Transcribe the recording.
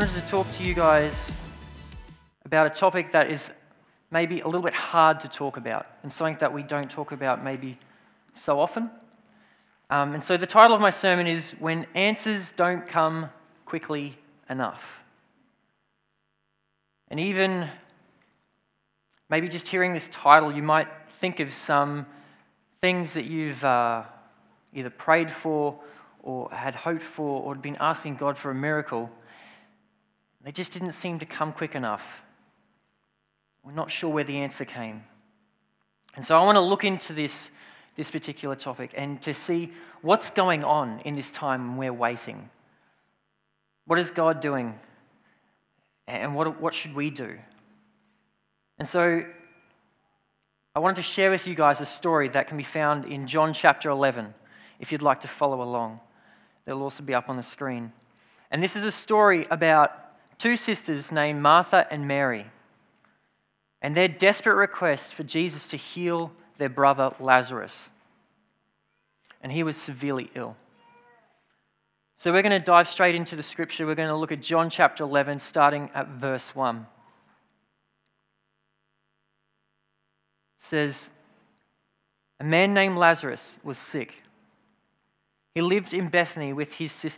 talk to you guys about a topic that is maybe a little bit hard to talk about and something that we don't talk about maybe so often. Um, and so the title of my sermon is When Answers Don't Come Quickly Enough. And even maybe just hearing this title, you might think of some things that you've uh, either prayed for or had hoped for or been asking God for a miracle. They just didn't seem to come quick enough. We're not sure where the answer came. And so I want to look into this, this particular topic and to see what's going on in this time we're waiting. What is God doing? And what, what should we do? And so I wanted to share with you guys a story that can be found in John chapter 11, if you'd like to follow along. It'll also be up on the screen. And this is a story about two sisters named Martha and Mary and their desperate request for Jesus to heal their brother Lazarus. And he was severely ill. So we're going to dive straight into the scripture. We're going to look at John chapter 11, starting at verse 1. It says, A man named Lazarus was sick. He lived in Bethany with his sister.